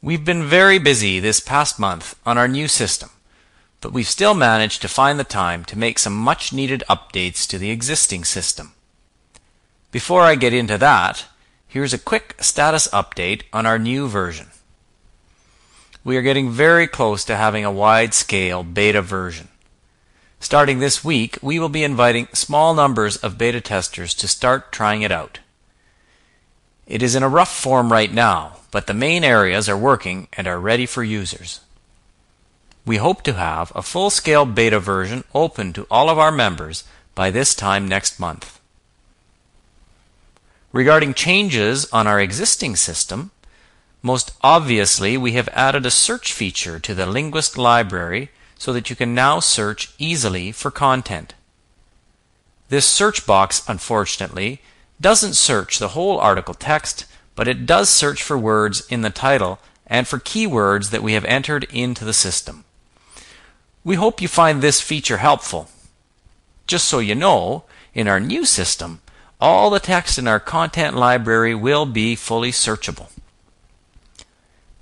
We've been very busy this past month on our new system, but we've still managed to find the time to make some much needed updates to the existing system. Before I get into that, here's a quick status update on our new version. We are getting very close to having a wide scale beta version. Starting this week, we will be inviting small numbers of beta testers to start trying it out. It is in a rough form right now, but the main areas are working and are ready for users. We hope to have a full scale beta version open to all of our members by this time next month. Regarding changes on our existing system, most obviously we have added a search feature to the Linguist library so that you can now search easily for content. This search box, unfortunately, doesn't search the whole article text, but it does search for words in the title and for keywords that we have entered into the system. We hope you find this feature helpful. Just so you know, in our new system, all the text in our content library will be fully searchable.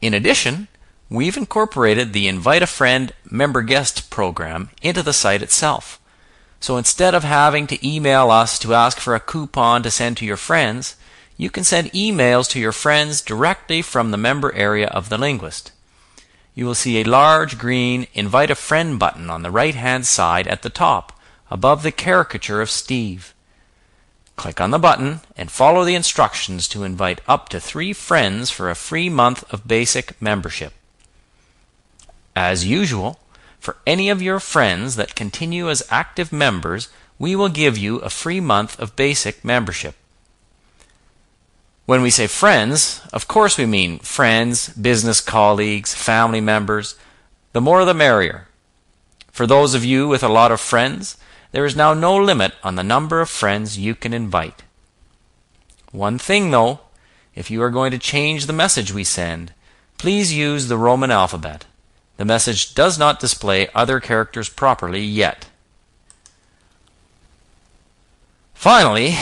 In addition, we've incorporated the Invite a Friend member guest program into the site itself. So instead of having to email us to ask for a coupon to send to your friends, you can send emails to your friends directly from the member area of the Linguist. You will see a large green Invite a Friend button on the right hand side at the top, above the caricature of Steve. Click on the button and follow the instructions to invite up to three friends for a free month of basic membership. As usual, for any of your friends that continue as active members, we will give you a free month of basic membership. When we say friends, of course we mean friends, business colleagues, family members. The more the merrier. For those of you with a lot of friends, there is now no limit on the number of friends you can invite. One thing though, if you are going to change the message we send, please use the Roman alphabet. The message does not display other characters properly yet. Finally,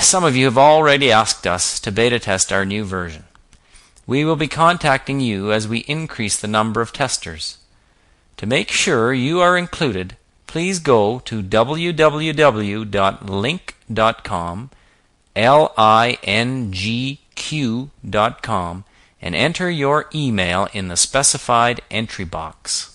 some of you have already asked us to beta test our new version. We will be contacting you as we increase the number of testers. To make sure you are included, please go to www.lingq.com, L-I-N-G-Q.com, and enter your email in the specified entry box.